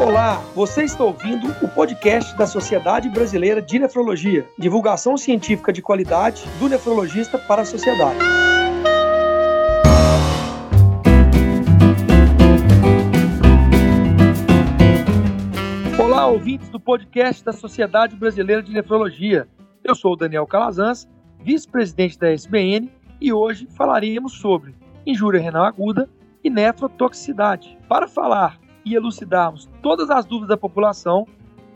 Olá, você está ouvindo o podcast da Sociedade Brasileira de Nefrologia, divulgação científica de qualidade do nefrologista para a sociedade. Olá, ouvintes do podcast da Sociedade Brasileira de Nefrologia. Eu sou o Daniel Calazans, vice-presidente da SBN, e hoje falaremos sobre injúria renal aguda e nefrotoxicidade. Para falar e elucidarmos todas as dúvidas da população,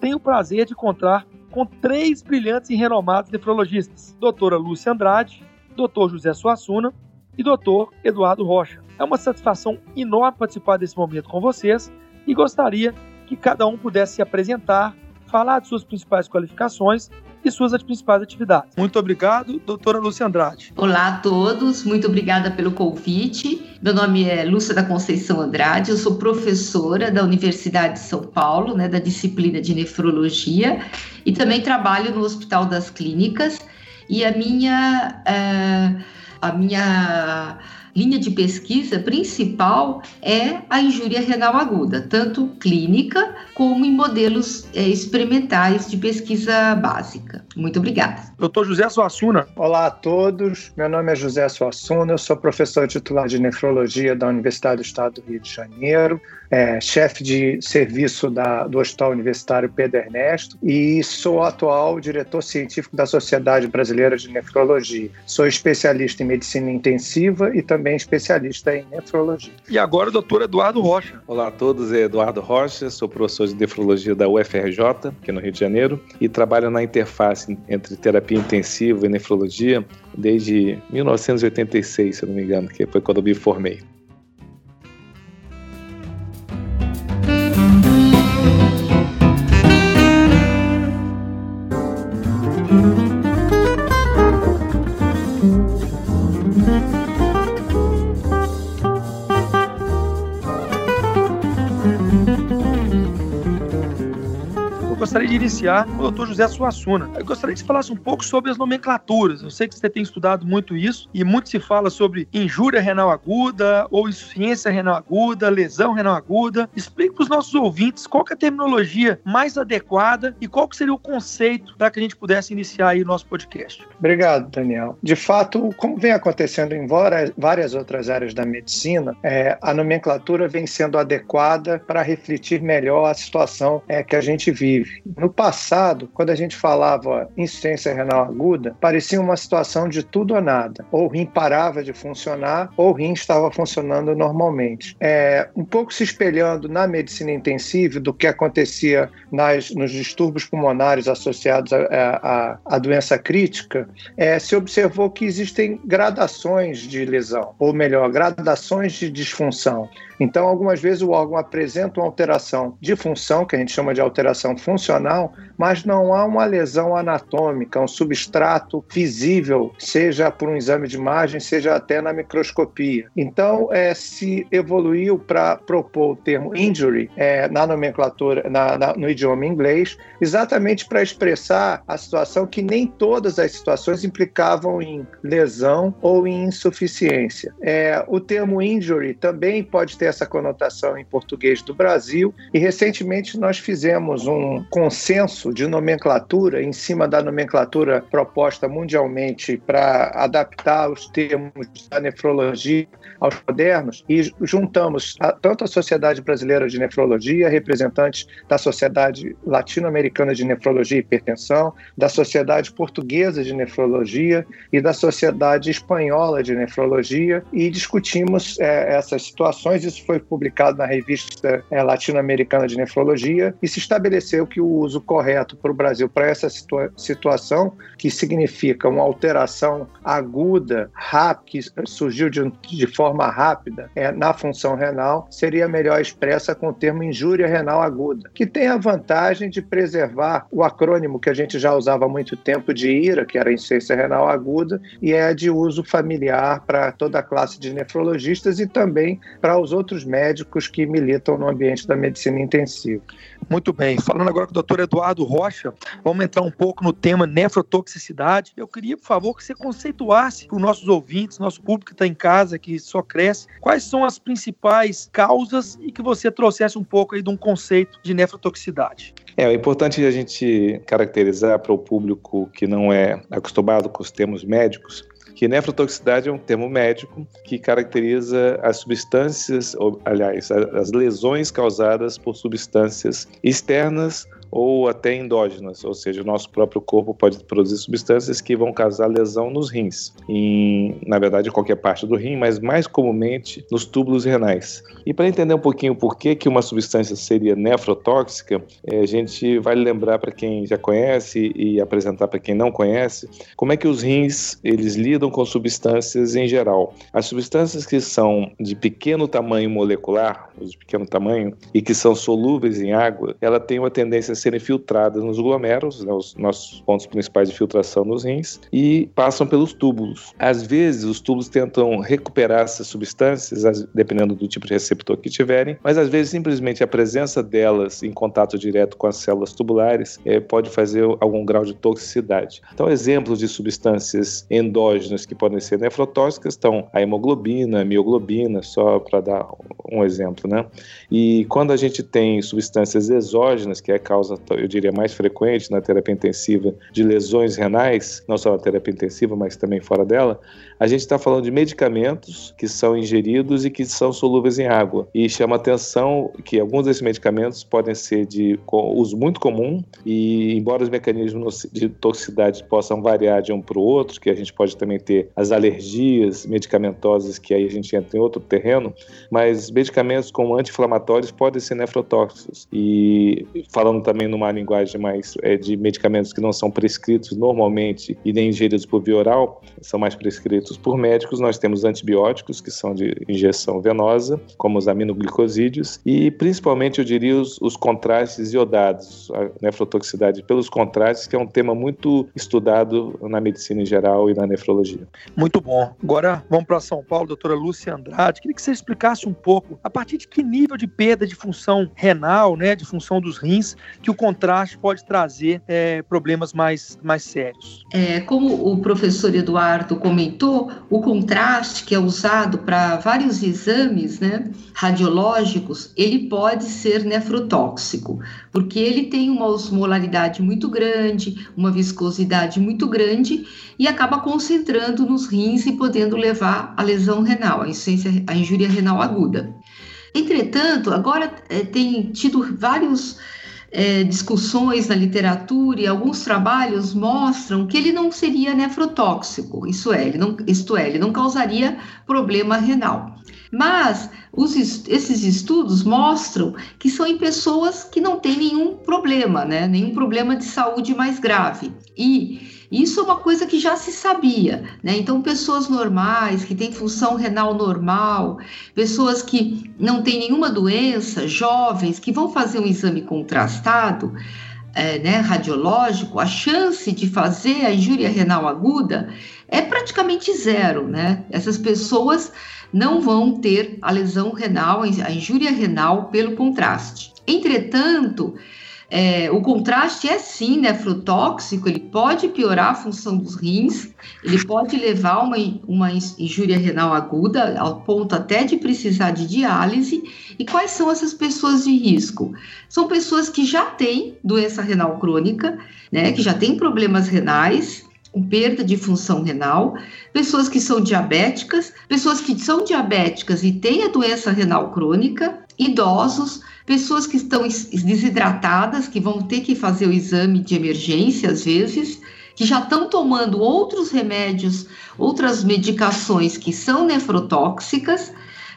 tenho o prazer de contar com três brilhantes e renomados nefrologistas: doutora Lúcia Andrade, doutor José Suassuna e doutor Eduardo Rocha. É uma satisfação enorme participar desse momento com vocês e gostaria que cada um pudesse se apresentar, falar de suas principais qualificações e suas principais atividades. Muito obrigado, doutora Lúcia Andrade. Olá a todos, muito obrigada pelo convite. Meu nome é Lúcia da Conceição Andrade, eu sou professora da Universidade de São Paulo, né, da disciplina de nefrologia, e também trabalho no Hospital das Clínicas. E a minha. Uh, a minha linha de pesquisa principal é a injúria renal aguda, tanto clínica como em modelos é, experimentais de pesquisa básica. Muito obrigada. Doutor José Suassuna. Olá a todos, meu nome é José Suassuna, eu sou professor titular de nefrologia da Universidade do Estado do Rio de Janeiro, é, chefe de serviço da, do Hospital Universitário Pedro Ernesto e sou atual diretor científico da Sociedade Brasileira de Nefrologia. Sou especialista em medicina intensiva e também especialista em nefrologia. E agora o doutor Eduardo Rocha. Olá a todos, é Eduardo Rocha, sou professor de nefrologia da UFRJ, aqui no Rio de Janeiro, e trabalho na interface entre terapia intensiva e nefrologia desde 1986, se não me engano, que foi quando eu me formei. Iniciar com o Dr. José Suassuna. Eu gostaria que você falasse um pouco sobre as nomenclaturas. Eu sei que você tem estudado muito isso e muito se fala sobre injúria renal aguda ou insuficiência renal aguda, lesão renal aguda. Explique para os nossos ouvintes qual é a terminologia mais adequada e qual seria o conceito para que a gente pudesse iniciar aí o nosso podcast. Obrigado, Daniel. De fato, como vem acontecendo em várias outras áreas da medicina, é, a nomenclatura vem sendo adequada para refletir melhor a situação é, que a gente vive. No passado, quando a gente falava insuficiência renal aguda, parecia uma situação de tudo ou nada. Ou o rim parava de funcionar, ou o rim estava funcionando normalmente. É, um pouco se espelhando na medicina intensiva do que acontecia nas, nos distúrbios pulmonares associados à doença crítica, é, se observou que existem gradações de lesão, ou melhor, gradações de disfunção. Então, algumas vezes o órgão apresenta uma alteração de função, que a gente chama de alteração funcional, mas não há uma lesão anatômica, um substrato visível, seja por um exame de imagem, seja até na microscopia. Então, é, se evoluiu para propor o termo injury é, na nomenclatura, na, na, no idioma inglês, exatamente para expressar a situação que nem todas as situações implicavam em lesão ou em insuficiência. É, o termo injury também pode ter ter essa conotação em português do Brasil. E recentemente nós fizemos um consenso de nomenclatura em cima da nomenclatura proposta mundialmente para adaptar os termos da nefrologia aos modernos e juntamos a, tanto a Sociedade Brasileira de Nefrologia, representantes da Sociedade Latino-Americana de Nefrologia e Hipertensão, da Sociedade Portuguesa de Nefrologia e da Sociedade Espanhola de Nefrologia e discutimos é, essas situações. Isso foi publicado na revista é, Latino-Americana de Nefrologia e se estabeleceu que o uso correto para o Brasil para essa situa situação, que significa uma alteração aguda, rápida, que surgiu de, de forma forma rápida é, na função renal seria melhor expressa com o termo injúria renal aguda, que tem a vantagem de preservar o acrônimo que a gente já usava há muito tempo de IRA, que era insuficiência renal aguda, e é de uso familiar para toda a classe de nefrologistas e também para os outros médicos que militam no ambiente da medicina intensiva. Muito bem. Falando agora com o doutor Eduardo Rocha, vamos entrar um pouco no tema nefrotoxicidade. Eu queria, por favor, que você conceituasse para os nossos ouvintes, nosso público que está em casa, que só cresce, quais são as principais causas e que você trouxesse um pouco aí de um conceito de nefrotoxicidade. É, é importante a gente caracterizar para o público que não é acostumado com os termos médicos que nefrotoxicidade é um termo médico que caracteriza as substâncias, ou, aliás, as lesões causadas por substâncias externas ou até endógenas, ou seja, o nosso próprio corpo pode produzir substâncias que vão causar lesão nos rins, em, na verdade, qualquer parte do rim, mas mais comumente nos túbulos renais. E para entender um pouquinho por que, que uma substância seria nefrotóxica, é, a gente vai lembrar para quem já conhece e apresentar para quem não conhece como é que os rins eles lidam com substâncias em geral. As substâncias que são de pequeno tamanho molecular, de pequeno tamanho, e que são solúveis em água, ela tem uma tendência serem filtradas nos glomérulos, né, os nossos pontos principais de filtração nos rins, e passam pelos túbulos. Às vezes, os túbulos tentam recuperar essas substâncias, dependendo do tipo de receptor que tiverem, mas às vezes simplesmente a presença delas em contato direto com as células tubulares é, pode fazer algum grau de toxicidade. Então, exemplos de substâncias endógenas que podem ser nefrotóxicas estão a hemoglobina, a mioglobina, só para dar um exemplo, né? E quando a gente tem substâncias exógenas, que é a causa eu diria, mais frequente na terapia intensiva de lesões renais, não só na terapia intensiva, mas também fora dela, a gente está falando de medicamentos que são ingeridos e que são solúveis em água. E chama atenção que alguns desses medicamentos podem ser de uso muito comum e, embora os mecanismos de toxicidade possam variar de um para o outro, que a gente pode também ter as alergias medicamentosas, que aí a gente entra em outro terreno, mas medicamentos como anti-inflamatórios podem ser nefrotóxicos. E falando também numa linguagem mais é, de medicamentos que não são prescritos normalmente e nem ingeridos por via oral, são mais prescritos por médicos. Nós temos antibióticos, que são de injeção venosa, como os aminoglicosídeos, e principalmente, eu diria, os, os contrastes iodados, a nefrotoxicidade pelos contrastes, que é um tema muito estudado na medicina em geral e na nefrologia. Muito bom. Agora vamos para São Paulo, doutora Lúcia Andrade. Queria que você explicasse um pouco a partir de que nível de perda de função renal, né, de função dos rins, que o contraste pode trazer é, problemas mais, mais sérios. É, como o professor Eduardo comentou, o contraste que é usado para vários exames né, radiológicos, ele pode ser nefrotóxico, porque ele tem uma osmolaridade muito grande, uma viscosidade muito grande e acaba concentrando nos rins e podendo levar à lesão renal, à, à injúria renal aguda. Entretanto, agora é, tem tido vários é, discussões na literatura e alguns trabalhos mostram que ele não seria nefrotóxico, isso é, ele não, isto é, ele não causaria problema renal. Mas os, esses estudos mostram que são em pessoas que não têm nenhum problema, né? Nenhum problema de saúde mais grave. E isso é uma coisa que já se sabia, né? Então, pessoas normais, que têm função renal normal, pessoas que não têm nenhuma doença, jovens, que vão fazer um exame contrastado, é, né, radiológico, a chance de fazer a injúria renal aguda é praticamente zero, né? Essas pessoas não vão ter a lesão renal, a injúria renal pelo contraste. Entretanto, é, o contraste é sim nefrotóxico, ele pode piorar a função dos rins, ele pode levar uma, uma injúria renal aguda, ao ponto até de precisar de diálise. E quais são essas pessoas de risco? São pessoas que já têm doença renal crônica, né, que já têm problemas renais, com perda de função renal, pessoas que são diabéticas, pessoas que são diabéticas e têm a doença renal crônica, idosos, pessoas que estão desidratadas, que vão ter que fazer o exame de emergência às vezes, que já estão tomando outros remédios, outras medicações que são nefrotóxicas,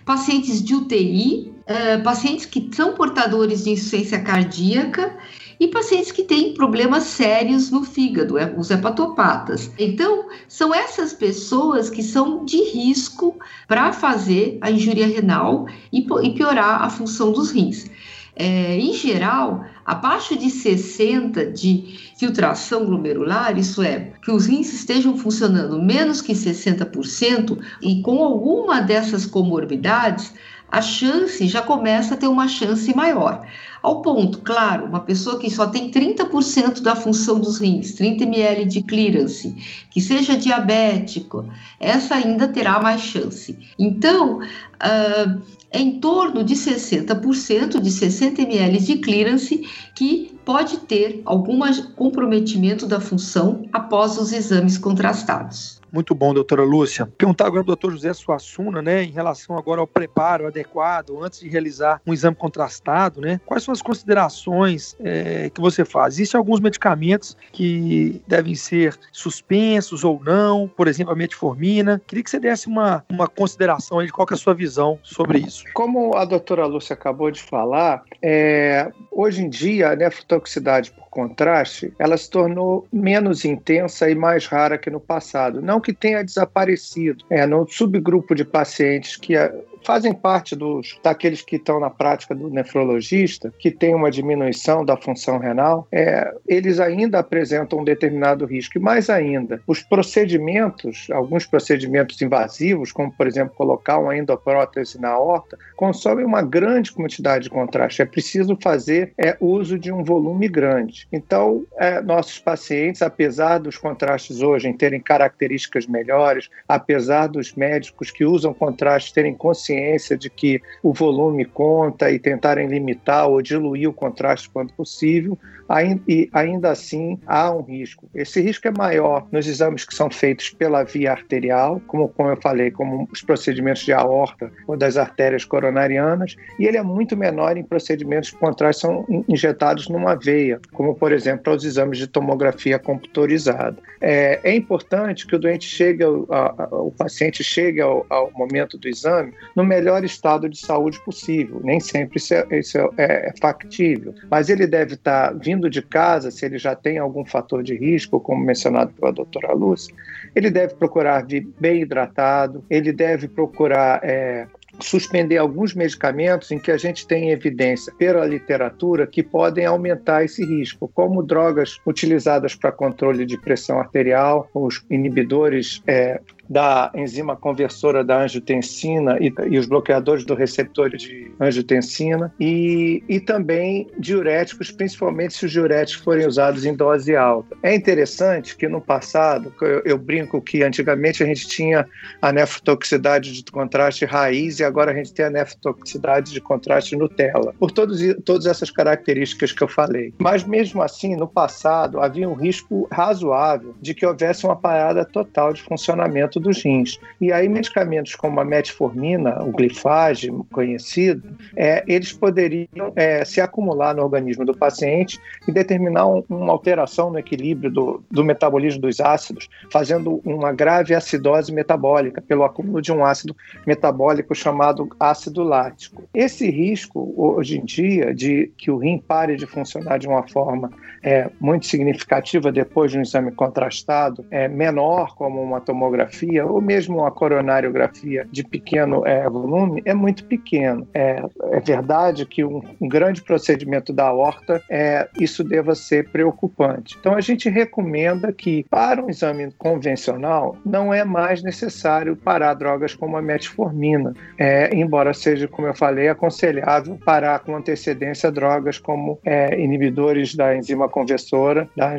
pacientes de UTI, uh, pacientes que são portadores de insuficiência cardíaca e pacientes que têm problemas sérios no fígado, é, os hepatopatas. Então, são essas pessoas que são de risco para fazer a injúria renal e, piorar a função dos rins. É, em geral, abaixo de 60 de filtração glomerular, isso é, que os rins estejam funcionando menos que 60% e com alguma dessas comorbidades, a chance já começa a ter uma chance maior. Ao ponto, claro, uma pessoa que só tem 30% da função dos rins, 30 ml de clearance, que seja diabético, essa ainda terá mais chance. Então, uh, é em torno de 60%, de 60 ml de clearance, que pode ter algum comprometimento da função após os exames contrastados. Muito bom, doutora Lúcia. Perguntar agora ao doutor José Suassuna, né, em relação agora ao preparo adequado antes de realizar um exame contrastado, né? Quais são as considerações é, que você faz? Existem alguns medicamentos que devem ser suspensos ou não, por exemplo, a metformina. Queria que você desse uma, uma consideração aí de qual é a sua visão sobre isso. Como a doutora Lúcia acabou de falar, é, hoje em dia a nefrotoxicidade por contraste, ela se tornou menos intensa e mais rara que no passado. Não que tenha desaparecido. É, no subgrupo de pacientes que fazem parte dos daqueles que estão na prática do nefrologista, que tem uma diminuição da função renal, é, eles ainda apresentam um determinado risco. E mais ainda, os procedimentos, alguns procedimentos invasivos, como por exemplo colocar uma endoprótese na horta, consomem uma grande quantidade de contraste. É preciso fazer é, uso de um volume grande. Então, é, nossos pacientes, apesar dos contrastes hoje terem características melhores, apesar dos médicos que usam contraste terem consciência consciência de que o volume conta e tentarem limitar ou diluir o contraste quando possível, e ainda assim há um risco. Esse risco é maior nos exames que são feitos pela via arterial, como, como eu falei, como os procedimentos de aorta ou das artérias coronarianas, e ele é muito menor em procedimentos que são injetados numa veia, como por exemplo os exames de tomografia computadorizada. É, é importante que o doente chegue, ao, a, a, o paciente chegue ao, ao momento do exame no melhor estado de saúde possível. Nem sempre isso é, isso é, é factível, mas ele deve estar vindo de casa, se ele já tem algum fator de risco, como mencionado pela doutora Lúcia, ele deve procurar vir bem hidratado, ele deve procurar é, suspender alguns medicamentos em que a gente tem evidência pela literatura que podem aumentar esse risco, como drogas utilizadas para controle de pressão arterial, os inibidores é, da enzima conversora da angiotensina e, e, os bloqueadores do receptor de angiotensina e, e também diuréticos, principalmente se os diuréticos forem usados em dose alta. É interessante que no passado, eu, eu brinco que antigamente a gente tinha a nefrotoxicidade de contraste raiz e agora a gente tem a nefrotoxicidade de contraste Nutella, por todos, todas essas características que eu falei. Mas mesmo assim, no passado, havia um risco razoável de que houvesse uma parada total de funcionamento dos rins. E aí medicamentos como a metformina, o glifage conhecido, é, eles poderiam é, se acumular no organismo do paciente e determinar um, uma alteração no equilíbrio do, do metabolismo dos ácidos, fazendo uma grave acidose metabólica pelo acúmulo de um ácido metabólico chamado ácido lático. Esse risco, hoje em dia, de que o rim pare de funcionar de uma forma é, muito significativa depois de um exame contrastado, é menor, como uma tomografia, ou mesmo uma coronariografia de pequeno é, volume é muito pequeno. É, é verdade que um, um, grande procedimento da aorta é, isso deva ser preocupante. Então a gente recomenda que para um exame convencional não é mais necessário parar drogas como a metformina, é, embora seja, como eu falei, aconselhável parar com antecedência drogas como é, inibidores da enzima conversora da,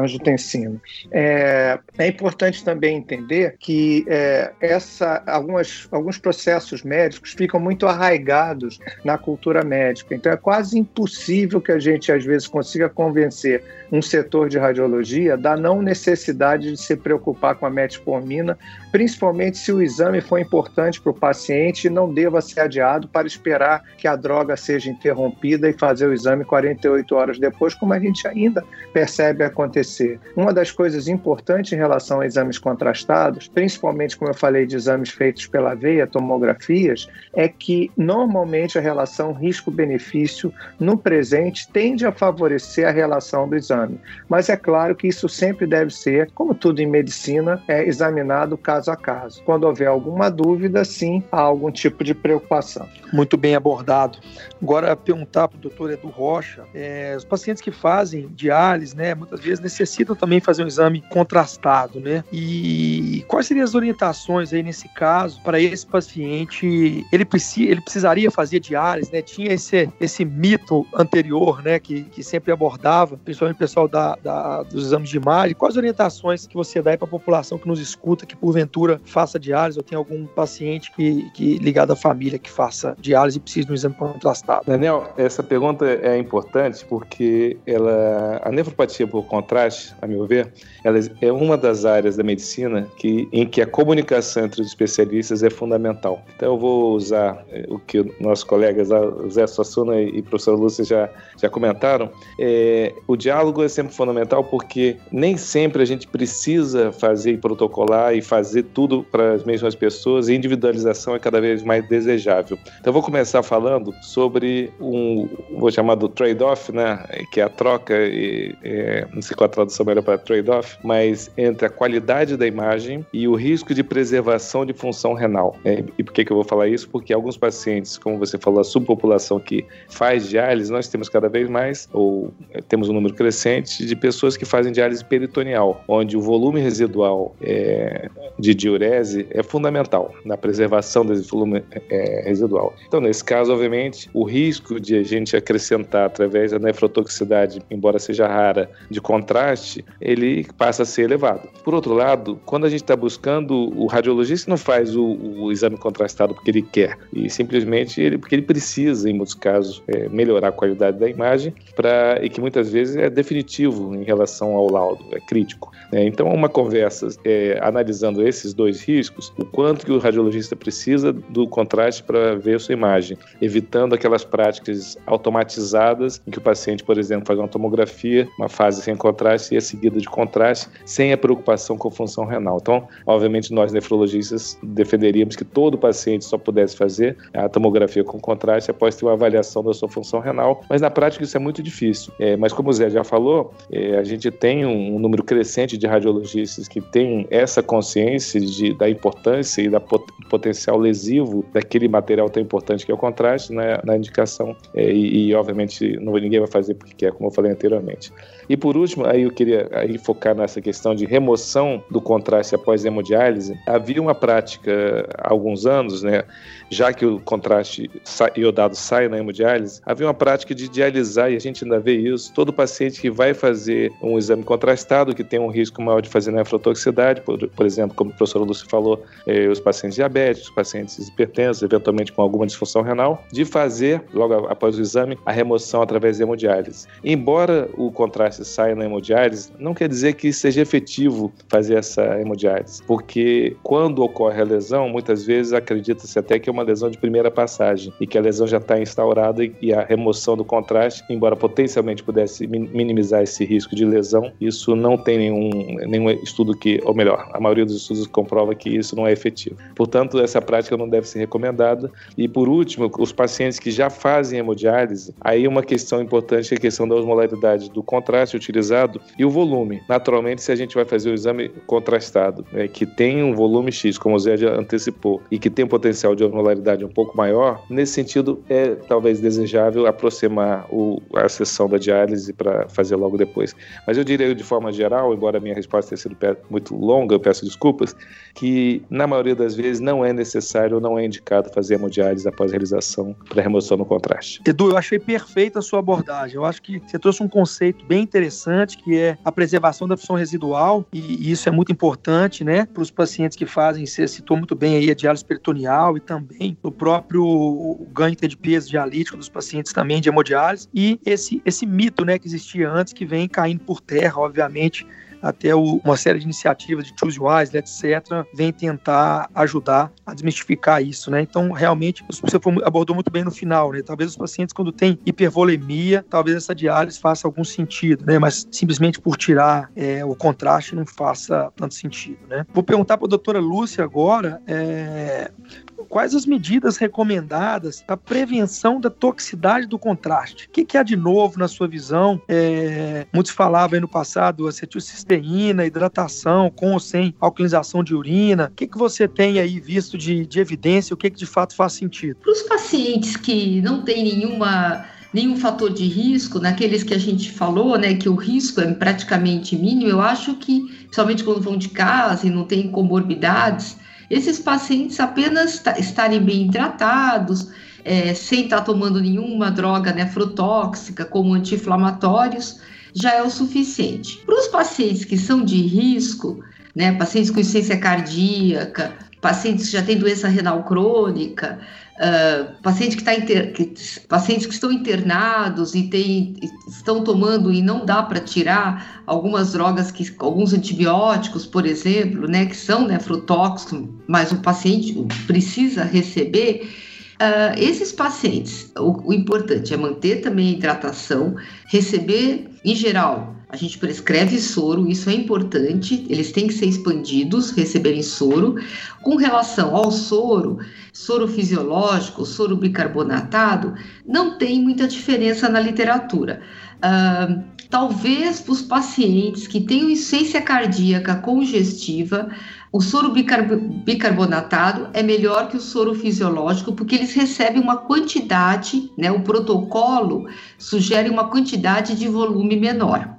angiotensina. É, é importante também entender que é, essa, algumas, alguns processos médicos ficam muito arraigados na cultura médica. Então é quase impossível que a gente, às vezes, consiga convencer um setor de radiologia da não necessidade de se preocupar com a metformina, principalmente se o exame for importante para o paciente e não deva ser adiado para esperar que a droga seja interrompida e fazer o exame 48 horas depois, como a gente ainda percebe acontecer. Uma das coisas importantes em relação a exames contrastados, principalmente como eu falei de exames feitos pela veia, tomografias, é que normalmente a relação risco-benefício no presente tende a favorecer a relação do exame. Mas é claro que isso sempre deve ser, como tudo em medicina, é examinado caso a caso. Quando houver alguma dúvida, sim, há algum tipo de preocupação. Muito bem abordado. Agora, perguntar para o doutor Edu Rocha, é, os pacientes que fazem diálise, né, muitas vezes necessitam também fazer um exame contrastado, né? E E quais seriam as orientações aí nesse caso para esse paciente? Ele, precisa, ele precisaria fazer diálise, né? Tinha esse, esse mito anterior, né? Que, que sempre abordava, principalmente o pessoal da, da, dos exames de imagem. Quais orientações que você dá para a população que nos escuta, que porventura faça diálise ou tem algum paciente que, que ligado à família que faça diálise e precisa de um exame contrastado? Daniel, essa pergunta é importante porque ela, a nefropatia por contraste, a meu ver, ela é uma das áreas da medicina que, em que a comunicação entre os especialistas é fundamental. Então eu vou usar eh, o que nossos colegas Zé Suassuna e professor Lúcia já, já comentaram. É, o diálogo é sempre fundamental porque nem sempre a gente precisa fazer e protocolar e fazer tudo para as mesmas pessoas e individualização é cada vez mais desejável. Então eu vou começar falando sobre um, vou chamar do trade-off, né, que é a troca, e, é, não sei qual a tradução melhor para trade-off, mas entre a qualidade da imagem e o risco de preservação de função renal. É, e por que, que eu vou falar isso? Porque alguns pacientes, como você falou, a subpopulação que faz diálise, nós temos cada vez mais, ou é, temos um número crescente de pessoas que fazem diálise peritoneal, onde o volume residual é, de diurese é fundamental na preservação desse volume é, residual. Então, nesse caso, obviamente, o risco de a gente acrescentar através da nefrotoxicidade, embora seja rara, de contraste, ele passa a ser elevado. Por outro lado, quando a gente está buscando, o radiologista não faz o, o, exame contrastado porque ele quer, e simplesmente ele, porque ele precisa, em muitos casos, é, melhorar a qualidade da imagem, pra, e que muitas vezes é definitivo em relação ao laudo, é crítico. Né? Então, uma conversa é, analisando esses dois riscos, o quanto que o radiologista precisa do contraste para ver a sua imagem, evitando aquelas práticas automatizadas em que o paciente, por exemplo, faz uma tomografia, uma fase sem contraste e a seguida de contraste, sem a preocupação com a função renal. Então, obviamente, nós nefrologistas defenderíamos que todo paciente só pudesse fazer a tomografia com contraste após ter uma avaliação da sua função renal, mas na prática isso é muito difícil. É, mas como o Zé já falou, é, a gente tem um, um número crescente de radiologistas que têm essa consciência de, da importância e da pot, potencial lesivo daquele material tão importante que é o contraste né, na indicação é, e, e, obviamente não, ninguém vai fazer porque quer, como eu falei anteriormente. E por último, aí eu queria aí focar nessa questão de remoção do contraste após hemodiálise. Havia uma prática há alguns anos, né, já que o contraste iodado sai na hemodiálise, havia uma prática de dialisar, e a gente ainda vê isso, todo paciente que vai fazer um exame contrastado, que tem um risco maior de fazer nefrotoxicidade, por, por exemplo, como o professor Lúcio falou, eh, os pacientes diabéticos, pacientes hipertensos, eventualmente com alguma disfunção renal, de fazer, logo após o exame, a remoção através de hemodiálise. Embora o contraste saia na hemodiálise, não quer dizer que seja efetivo fazer essa hemodiálise, porque quando ocorre a lesão, muitas vezes acredita-se até que é uma lesão de primeira passagem e que a lesão já está instaurada e a remoção do contraste, embora potencialmente pudesse minimizar esse risco de lesão, isso não tem nenhum, nenhum estudo que, ou melhor, a maioria dos estudos comprova que isso não é efetivo. Portanto, essa prática não deve ser recomendada. E por último, os pacientes que já fazem hemodiálise, aí uma questão importante é a questão da osmolaridade do contraste utilizado e o volume. Naturalmente, se a gente vai fazer o exame contrastado, é, que tem um volume X, como o Zé já antecipou, e que tem um potencial de regularidade um pouco maior, nesse sentido é talvez desejável aproximar o, a sessão da diálise para fazer logo depois. Mas eu diria de forma geral, embora a minha resposta tenha sido muito longa, eu peço desculpas, que na maioria das vezes não é necessário ou não é indicado fazer hemodiálise após realização para remoção no contraste. Edu, eu achei perfeita a sua abordagem. Eu acho que você trouxe um conceito bem interessante que é a preservação da função residual e isso é muito importante, né, para os pacientes que fazem, você citou muito bem aí a diálise peritoneal e também no próprio ganho de peso dialítico dos pacientes também de hemodiálise e esse, esse mito né, que existia antes que vem caindo por terra, obviamente, até o, uma série de iniciativas de Choose Wise, etc., vem tentar ajudar a desmistificar isso, né? Então, realmente, você abordou muito bem no final, né? Talvez os pacientes, quando têm hipervolemia, talvez essa diálise faça algum sentido, né? Mas simplesmente por tirar é, o contraste não faça tanto sentido, né? Vou perguntar para a doutora Lúcia agora é, quais as medidas recomendadas para prevenção da toxicidade do contraste? O que, que há de novo na sua visão? É, muitos falavam aí no passado acetilcisteína, hidratação com ou sem alcalinização de urina. O que, que você tem aí visto de, de evidência? O que, que de fato faz sentido? Para os pacientes que não têm nenhuma nenhum fator de risco, naqueles que a gente falou, né, que o risco é praticamente mínimo, eu acho que, principalmente quando vão de casa e não tem comorbidades, esses pacientes apenas estarem bem tratados, é, sem estar tomando nenhuma droga nefrotóxica, como anti-inflamatórios, já é o suficiente. Para os pacientes que são de risco, né, pacientes com insuficiência cardíaca, pacientes que já têm doença renal crônica, uh, paciente que tá inter... que, pacientes que estão internados e tem, estão tomando e não dá para tirar algumas drogas, que, alguns antibióticos, por exemplo, né, que são nefrotóxicos, mas o paciente precisa receber. Uh, esses pacientes, o, o importante é manter também a hidratação, receber, em geral, a gente prescreve soro, isso é importante, eles têm que ser expandidos, receberem soro. Com relação ao soro, soro fisiológico, soro bicarbonatado, não tem muita diferença na literatura. Uh, talvez para os pacientes que têm insuficiência cardíaca congestiva, o soro bicarbonatado é melhor que o soro fisiológico porque eles recebem uma quantidade, né? O protocolo sugere uma quantidade de volume menor.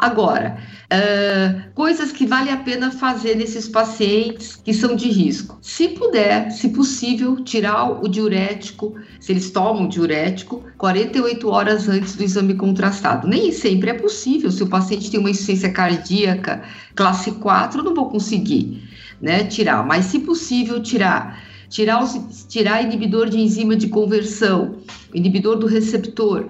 Agora, uh, coisas que vale a pena fazer nesses pacientes que são de risco. Se puder, se possível, tirar o diurético, se eles tomam diurético, 48 horas antes do exame contrastado. Nem sempre é possível. Se o paciente tem uma insuficiência cardíaca classe 4, não vou conseguir né, tirar, mas se possível, tirar tirar, os, tirar inibidor de enzima de conversão, inibidor do receptor,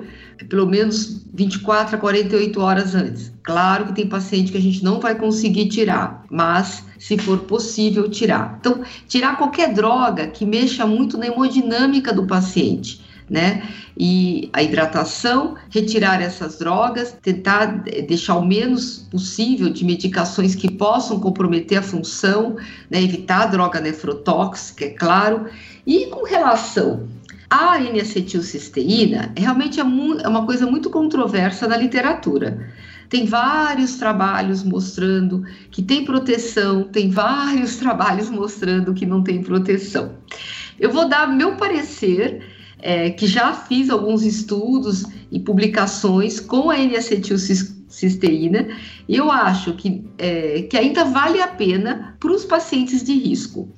pelo menos 24 a 48 horas antes. Claro que tem paciente que a gente não vai conseguir tirar, mas se for possível tirar. Então, tirar qualquer droga que mexa muito na hemodinâmica do paciente. Né? E a hidratação, retirar essas drogas, tentar deixar o menos possível de medicações que possam comprometer a função, né? evitar a droga nefrotóxica, é claro. E com relação a N-acetilcisteína realmente é, é uma coisa muito controversa na literatura. Tem vários trabalhos mostrando que tem proteção, tem vários trabalhos mostrando que não tem proteção. Eu vou dar meu parecer, é, que já fiz alguns estudos e publicações com a N-acetilcisteína, e eu acho que, é, que ainda vale a pena para os pacientes de risco.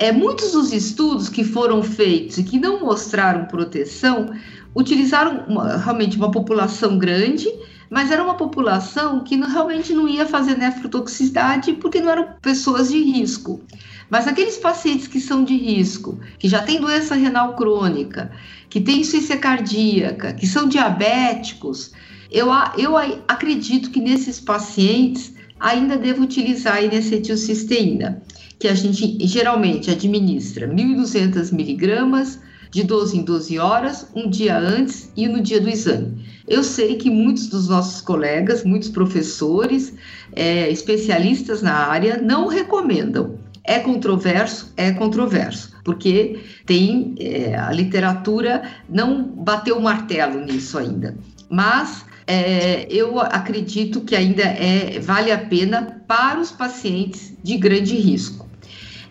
É, muitos dos estudos que foram feitos e que não mostraram proteção utilizaram uma, realmente uma população grande, mas era uma população que não, realmente não ia fazer nefrotoxicidade porque não eram pessoas de risco. Mas aqueles pacientes que são de risco, que já têm doença renal crônica, que têm insuficiência cardíaca, que são diabéticos, eu, eu acredito que nesses pacientes ainda devo utilizar a N-acetilcisteína que a gente geralmente administra 1.200 miligramas de 12 em 12 horas, um dia antes e no dia do exame. Eu sei que muitos dos nossos colegas, muitos professores, é, especialistas na área, não recomendam. É controverso? É controverso, porque tem é, a literatura não bateu o martelo nisso ainda. Mas é, eu acredito que ainda é, vale a pena para os pacientes de grande risco.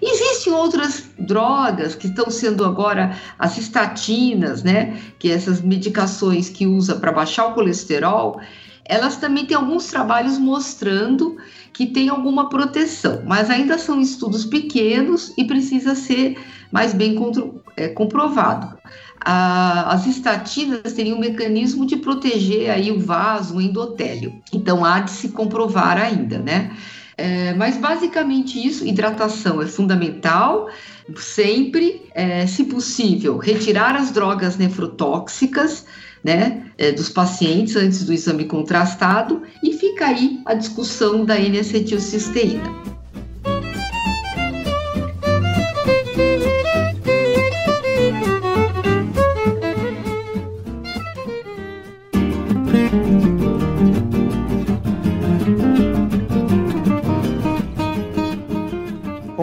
Existem outras drogas que estão sendo agora as estatinas, né? Que essas medicações que usa para baixar o colesterol, elas também têm alguns trabalhos mostrando que tem alguma proteção, mas ainda são estudos pequenos e precisa ser mais bem é, comprovado. as estatinas teriam um mecanismo de proteger aí o vaso, o endotélio. Então há de se comprovar ainda, né? É, mas basicamente isso, hidratação é fundamental, sempre, é, se possível, retirar as drogas nefrotóxicas, né, é, dos pacientes antes do exame contrastado e fica aí a discussão da N-acetilcisteína.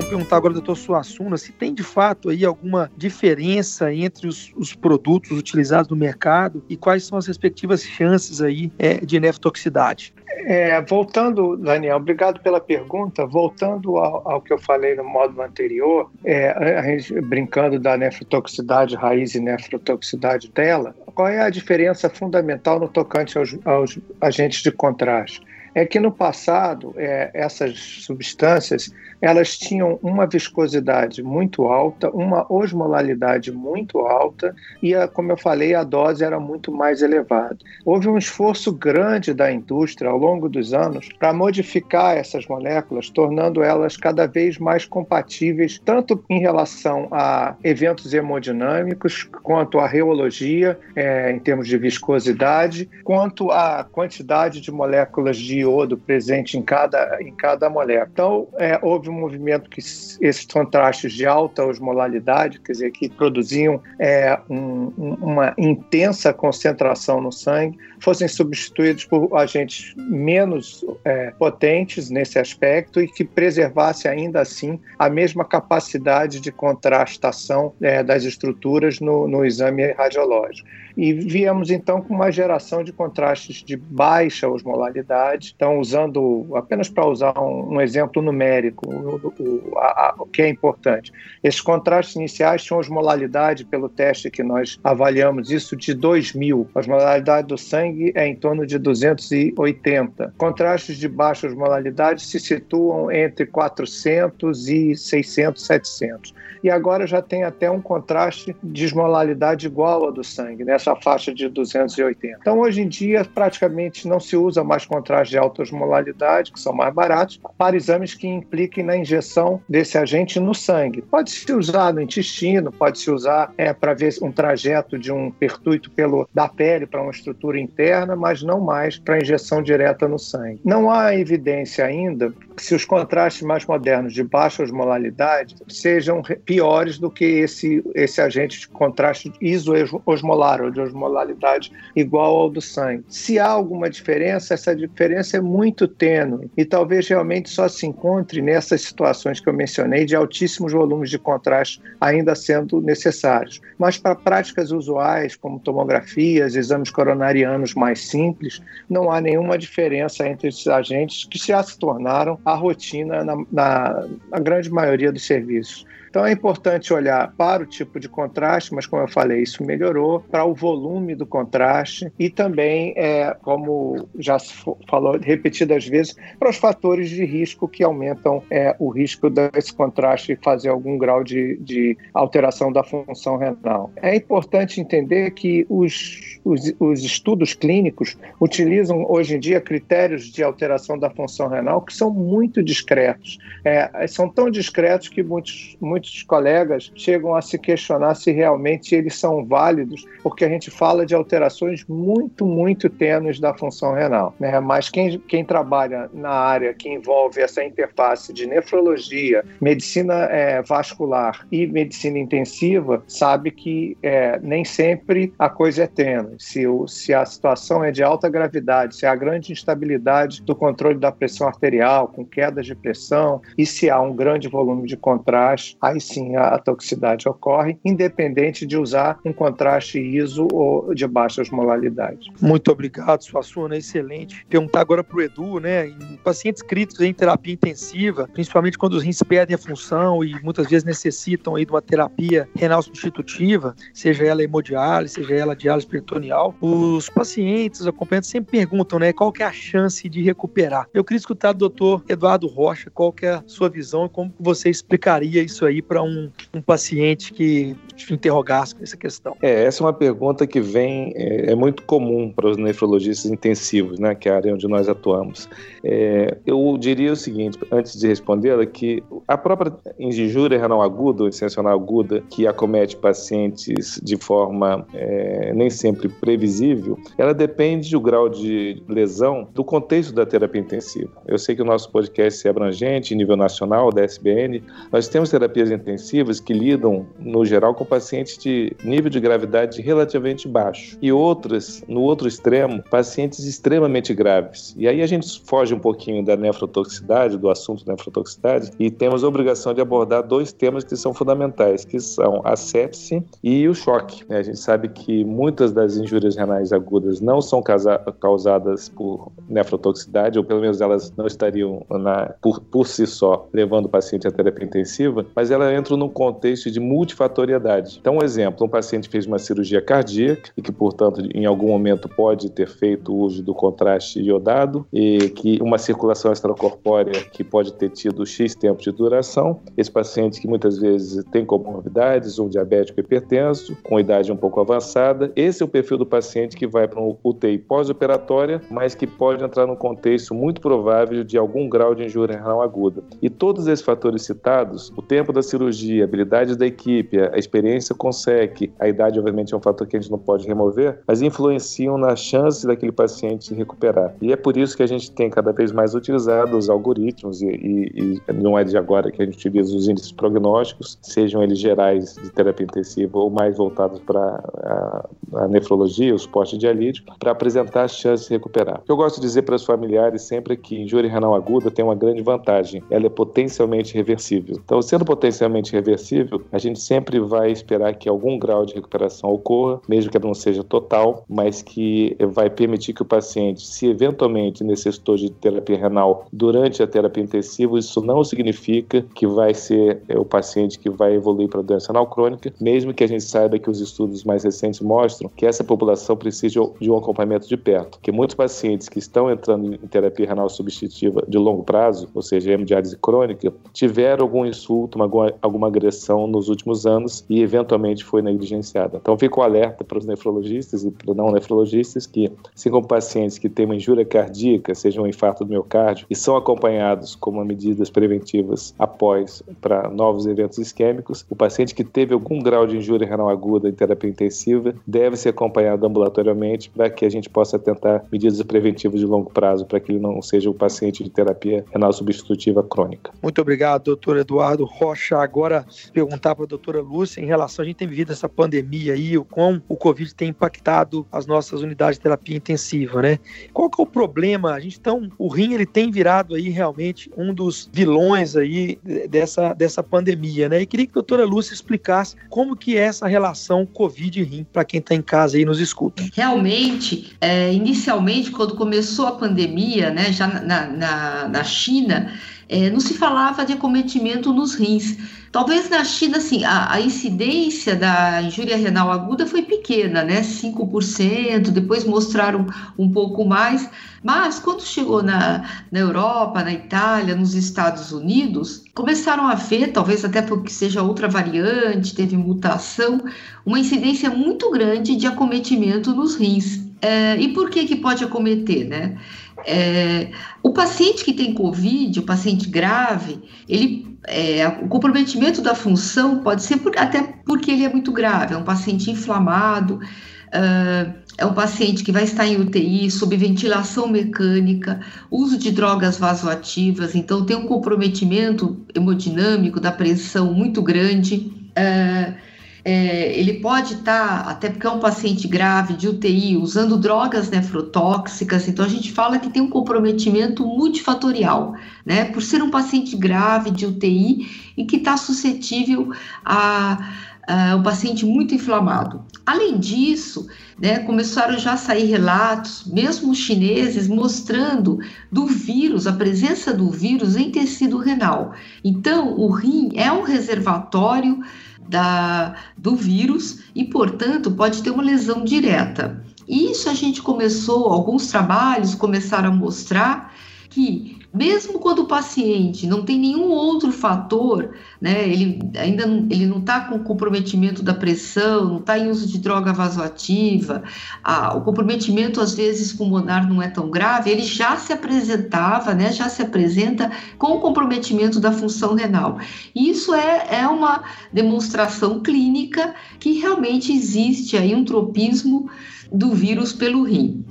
Perguntar agora, doutor Suassuna, se tem de fato aí alguma diferença entre os, os produtos utilizados no mercado e quais são as respectivas chances aí é, de nefrotoxicidade. É, voltando, Daniel, obrigado pela pergunta. Voltando ao, ao que eu falei no módulo anterior, é, brincando da nefrotoxicidade raiz e nefrotoxicidade dela, qual é a diferença fundamental no tocante aos, aos agentes de contraste? É que no passado, é, essas substâncias elas tinham uma viscosidade muito alta, uma osmolalidade muito alta e, a, como eu falei, a dose era muito mais elevada. Houve um esforço grande da indústria ao longo dos anos para modificar essas moléculas, tornando elas cada vez mais compatíveis, tanto em relação a eventos hemodinâmicos, quanto à reologia, é, em termos de viscosidade, quanto à quantidade de moléculas de iodo presente em cada, em cada molécula. Então, é, houve movimento que esses contrastes de alta osmolalidade, quer dizer, que produziam é, um, uma intensa concentração no sangue, fossem substituídos por agentes menos é, potentes nesse aspecto e que preservasse ainda assim a mesma capacidade de contrastação é, das estruturas no, no exame radiológico. E viemos então com uma geração de contrastes de baixa osmolalidade. Então, usando, apenas para usar um, um exemplo numérico, o, o, a, o, que é importante. Esses contrastes iniciais tinham osmolalidade, pelo teste que nós avaliamos, isso de 2000. A osmolalidade do sangue é em torno de 280. Contrastes de baixa osmolalidade se situam entre 400 e 600, 700 e agora já tem até um contraste de osmolalidade igual ao do sangue, nessa faixa de 280. Então, hoje em dia, praticamente não se usa mais contraste de alta osmolalidade, que são mais baratos, para exames que impliquem na injeção desse agente no sangue. Pode se usar no intestino, pode se usar é, para ver um trajeto de um pertuito pelo, da pele para uma estrutura interna, mas não mais para injeção direta no sangue. Não há evidência ainda se os contrastes mais modernos de baixa osmolalidade sejam piores do que esse, esse agente de contraste isoosmolar, ou de osmolalidade igual ao do sangue. Se há alguma diferença, essa diferença é muito tênue e talvez realmente só se encontre nessas situações que eu mencionei de altíssimos volumes de contraste ainda sendo necessários. Mas para práticas usuais, como tomografias, exames coronarianos mais simples, não há nenhuma diferença entre esses agentes que já se tornaram a rotina na, na, na grande maioria dos serviços. Então é importante olhar para o tipo de contraste, mas como eu falei, isso melhorou, para o volume do contraste e também, é, como já se falou repetidas vezes, para os fatores de risco que aumentam é, o risco desse contraste fazer algum grau de, de alteração da função renal. É importante entender que os, os, os estudos clínicos utilizam hoje em dia critérios de alteração da função renal que são muito discretos. É, são tão discretos que muitos, muitos muitos colegas chegam a se questionar se realmente eles são válidos, porque a gente fala de alterações muito, muito tênues da função renal. Né? Mas quem, quem trabalha na área que envolve essa interface de nefrologia, medicina é, vascular e medicina intensiva, sabe que é, nem sempre a coisa é tênue. Se, o, se a situação é de alta gravidade, se há grande instabilidade do controle da pressão arterial, com quedas de pressão, e se há um grande volume de contraste, aí sim a, a toxicidade ocorre, independente de usar um contraste ISO ou de baixa osmolalidade. Muito obrigado, Suassuna, excelente. Perguntar agora para o Edu, né, em pacientes críticos em terapia intensiva, principalmente quando os rins perdem a função e muitas vezes necessitam aí de uma terapia renal substitutiva, seja ela hemodiálise, seja ela diálise peritoneal, os pacientes, os acompanhantes sempre perguntam, né, qual que é a chance de recuperar. Eu queria escutar do doutor Eduardo Rocha, qual que é a sua visão e como você explicaria isso aí para um, um paciente que interrogasse com essa questão? É, essa é uma pergunta que vem, é, é, muito comum para os nefrologistas intensivos, né, que é a área onde nós atuamos. É, eu diria o seguinte, antes de respondê-la, que a própria injúria renal aguda, ou extensional aguda, que acomete pacientes de forma é, nem sempre previsível, ela depende do grau de lesão do contexto da terapia intensiva. Eu sei que o nosso podcast é abrangente, nível nacional, da SBN, nós temos terapias intensivas que lidam, no geral, com pacientes de nível de gravidade relativamente baixo e outras, no outro extremo, pacientes extremamente graves. E aí a gente foge um pouquinho da nefrotoxicidade, do assunto da nefrotoxicidade, e temos a obrigação de abordar dois temas que são fundamentais, que são a sepse e o choque. A gente sabe que muitas das injúrias renais agudas não são causadas por nefrotoxicidade, ou pelo menos elas não estariam na, por, por si só levando o paciente à terapia intensiva, mas ela entra num contexto de multifatoriedade. Então, um exemplo, um paciente fez uma cirurgia cardíaca e que, portanto, em algum momento pode ter feito uso do contraste iodado e que uma circulação extracorpórea que pode ter tido X tempo de duração. Esse paciente que muitas vezes tem comorbidades, um diabético hipertenso, com idade um pouco avançada. Esse é o perfil do paciente que vai para um UTI pós-operatória, mas que pode entrar num contexto muito provável de algum grau de injúria renal aguda. E todos esses fatores citados, o tempo da cirurgia, habilidades da equipe, a experiência com SEC, a idade obviamente é um fator que a gente não pode remover, mas influenciam na chance daquele paciente recuperar. E é por isso que a gente tem cada vez mais utilizado os algoritmos e, e, e não é de agora que a gente utiliza os índices prognósticos, sejam eles gerais de terapia intensiva ou mais voltados para a, a, nefrologia, o suporte dialítico, para apresentar a chance de recuperar. O que eu gosto de dizer para os familiares sempre é que injúria renal aguda tem uma grande vantagem, ela é potencialmente reversível. Então, sendo potencialmente reversível, a gente sempre vai esperar que algum grau de recuperação ocorra, mesmo que ela não seja total, mas que vai permitir que o paciente, se eventualmente necessitou de terapia renal durante a terapia intensiva, isso não significa que vai ser é, o paciente que vai evoluir para doença renal crônica, mesmo que a gente saiba que os estudos mais recentes mostram que essa população precisa de um acompanhamento de perto, que muitos pacientes que estão entrando em terapia renal substitutiva de longo prazo, ou seja, hemodiálise crônica, tiveram algum insulto, alguma, alguma agressão nos últimos anos e eventualmente foi negligenciada. Então fico alerta para os nefrologistas e para não nefrologistas que, assim como pacientes que têm uma injúria cardíaca, seja um infarto do miocárdio, e são acompanhados como medidas preventivas após para novos eventos isquêmicos, o paciente que teve algum grau de injúria renal aguda em terapia intensiva deve ser acompanhado ambulatoriamente para que a gente possa tentar medidas preventivas de longo prazo para que ele não seja o paciente de terapia renal substitutiva crônica. Muito obrigado, doutor Eduardo Rocha. Agora, perguntar para a doutora Lúcia em relação, a gente tem vivido essa pandemia aí, o como o Covid tem impactado as nossas unidades de terapia intensiva, né? Qual que é o problema? A gente então, o rim ele tem virado aí realmente um dos vilões aí dessa, dessa pandemia, né? E queria que a doutora Lúcia explicasse como que é essa relação Covid e rim para quem está em casa e nos escuta. Realmente, é, inicialmente, quando começou a pandemia, né, já na, na, na China, é, não se falava de acometimento nos rins. Talvez na China, assim, a, a, incidência da injúria renal aguda foi pequena, né? 5%, depois mostraram um pouco mais. Mas quando chegou na, na Europa, na Itália, nos Estados Unidos, começaram a ver, talvez até porque seja outra variante, teve mutação, uma incidência muito grande de acometimento nos rins. É, e por que que pode acometer, né? É, o paciente que tem Covid, o paciente grave, ele, é, o comprometimento da função pode ser por, até porque ele é muito grave, é um paciente inflamado, uh, é um paciente que vai estar em UTI, sob ventilação mecânica, uso de drogas vasoativas, então tem um comprometimento hemodinâmico da pressão muito grande. Uh, é, ele pode estar, tá, até porque é um paciente grave de UTI, usando drogas nefrotóxicas, então a gente fala que tem um comprometimento multifatorial, né? Por ser um paciente grave de UTI e que está suscetível a, a um paciente muito inflamado. Além disso, né, começaram já a sair relatos, mesmo chineses, mostrando do vírus, a presença do vírus em tecido renal. Então, o rim é um reservatório da, do vírus e, portanto, pode ter uma lesão direta. Isso a gente começou, alguns trabalhos começaram a mostrar que mesmo quando o paciente não tem nenhum outro fator, né, ele ainda não, ele não está com comprometimento da pressão, não está em uso de droga vasoativa, o comprometimento às vezes pulmonar não é tão grave, ele já se apresentava, né, já se apresenta com comprometimento da função renal. Isso é, é uma demonstração clínica que realmente existe aí um tropismo do vírus pelo rim.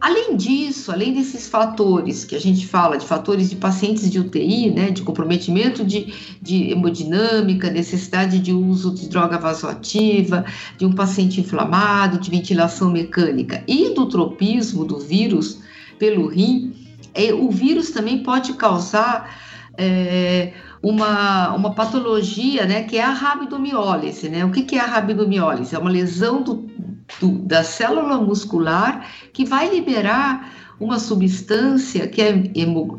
Além disso, além desses fatores que a gente fala, de fatores de pacientes de UTI, né, de comprometimento de, de hemodinâmica, necessidade de uso de droga vasoativa, de um paciente inflamado, de ventilação mecânica e do tropismo do vírus pelo rim, é, o vírus também pode causar é, uma, uma patologia, né, que é a rabdomiólise, né? O que, que é a rabdomiólise? É uma lesão do, do, da célula muscular que vai liberar uma substância que é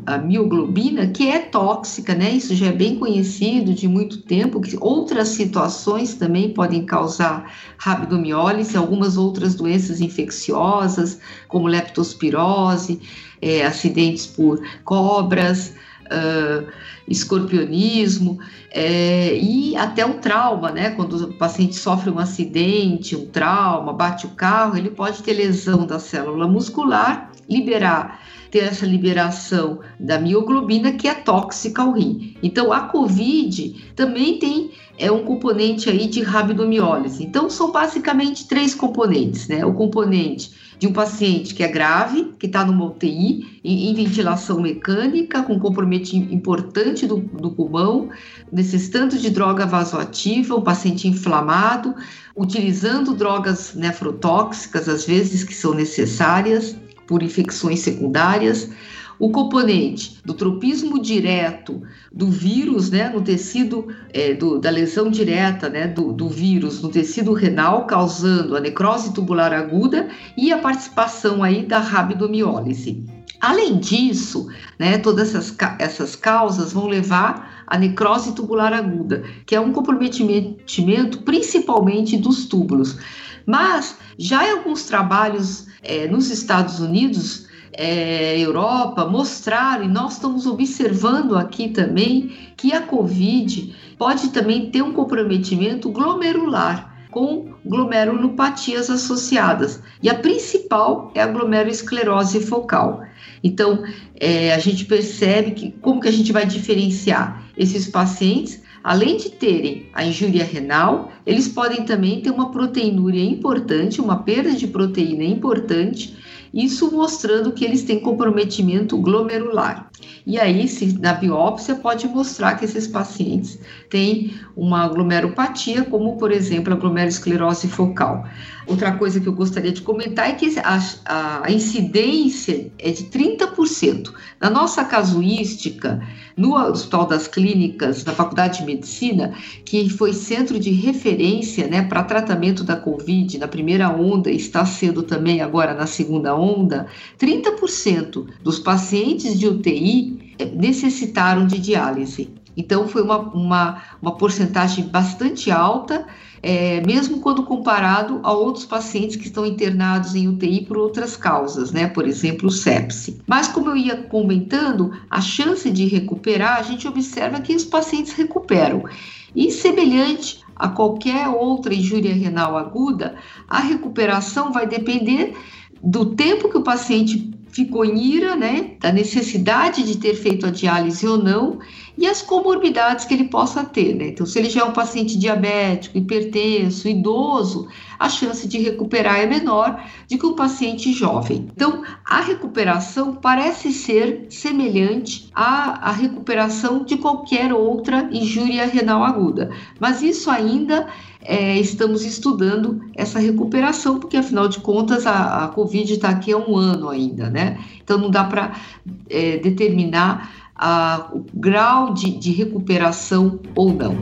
a mioglobina, que é tóxica, né? Isso já é bem conhecido de muito tempo, que outras situações também podem causar rabdomiólise, algumas outras doenças infecciosas, como leptospirose, é, acidentes por cobras, uh, escorpionismo é, e até o trauma, né? Quando o paciente sofre um acidente, um trauma, bate o carro, ele pode ter lesão da célula muscular, liberar ter essa liberação da mioglobina que é tóxica ao rim. Então a COVID também tem é um componente aí de rabdomiólise. Então são basicamente três componentes, né? O componente de um paciente que é grave, que está numa UTI, em, em, ventilação mecânica, com comprometimento importante do, do pulmão, necessitando de droga vasoativa, um paciente inflamado, utilizando drogas nefrotóxicas, às vezes que são necessárias por infecções secundárias, o componente do tropismo direto do vírus, né, no tecido é, do, da lesão direta, né, do, do vírus no tecido renal, causando a necrose tubular aguda e a participação aí da rabdomiólise. Além disso, né, todas essas, essas causas vão levar à necrose tubular aguda, que é um comprometimento principalmente dos túbulos. Mas já em alguns trabalhos é, nos Estados Unidos, é, Europa mostraram, e nós estamos observando aqui também, que a Covid pode também ter um comprometimento glomerular com glomerulopatias associadas. E a principal é a glomeroesclerose focal. Então, é, a gente percebe que como que a gente vai diferenciar esses pacientes, além de terem a injúria renal, eles podem também ter uma proteinúria importante, uma perda de proteína importante isso mostrando que eles têm comprometimento glomerular. E aí, se na biópsia, pode mostrar que esses pacientes têm uma glomeropatia, como por exemplo a glomerulosclerose focal. Outra coisa que eu gostaria de comentar é que a, a incidência é de 30%. Na nossa casuística, no Hospital das Clínicas, da Faculdade de Medicina, que foi centro de referência né, para tratamento da Covid na primeira onda e está sendo também agora na segunda onda, 30% dos pacientes de UTI eh, necessitaram de diálise. Então, foi uma, uma, uma porcentagem bastante alta, é, mesmo quando comparado a outros pacientes que estão internados em UTI por outras causas, né? Por exemplo, sepse. Mas, como eu ia comentando, a chance de recuperar, a gente observa que os pacientes recuperam. E semelhante a qualquer outra injúria renal aguda, a recuperação vai depender do tempo que o paciente ficou em ira, né, da necessidade de ter feito a diálise ou não e as comorbidades que ele possa ter, né? Então, se ele já é um paciente diabético, hipertenso, idoso, a chance de recuperar é menor do que um paciente jovem. Então, a recuperação parece ser semelhante à, à recuperação de qualquer outra injúria renal aguda, mas isso ainda é, estamos estudando essa recuperação, porque afinal de contas a, a Covid está aqui há um ano ainda, né? Então não dá para é, determinar a, o grau de, de recuperação ou não.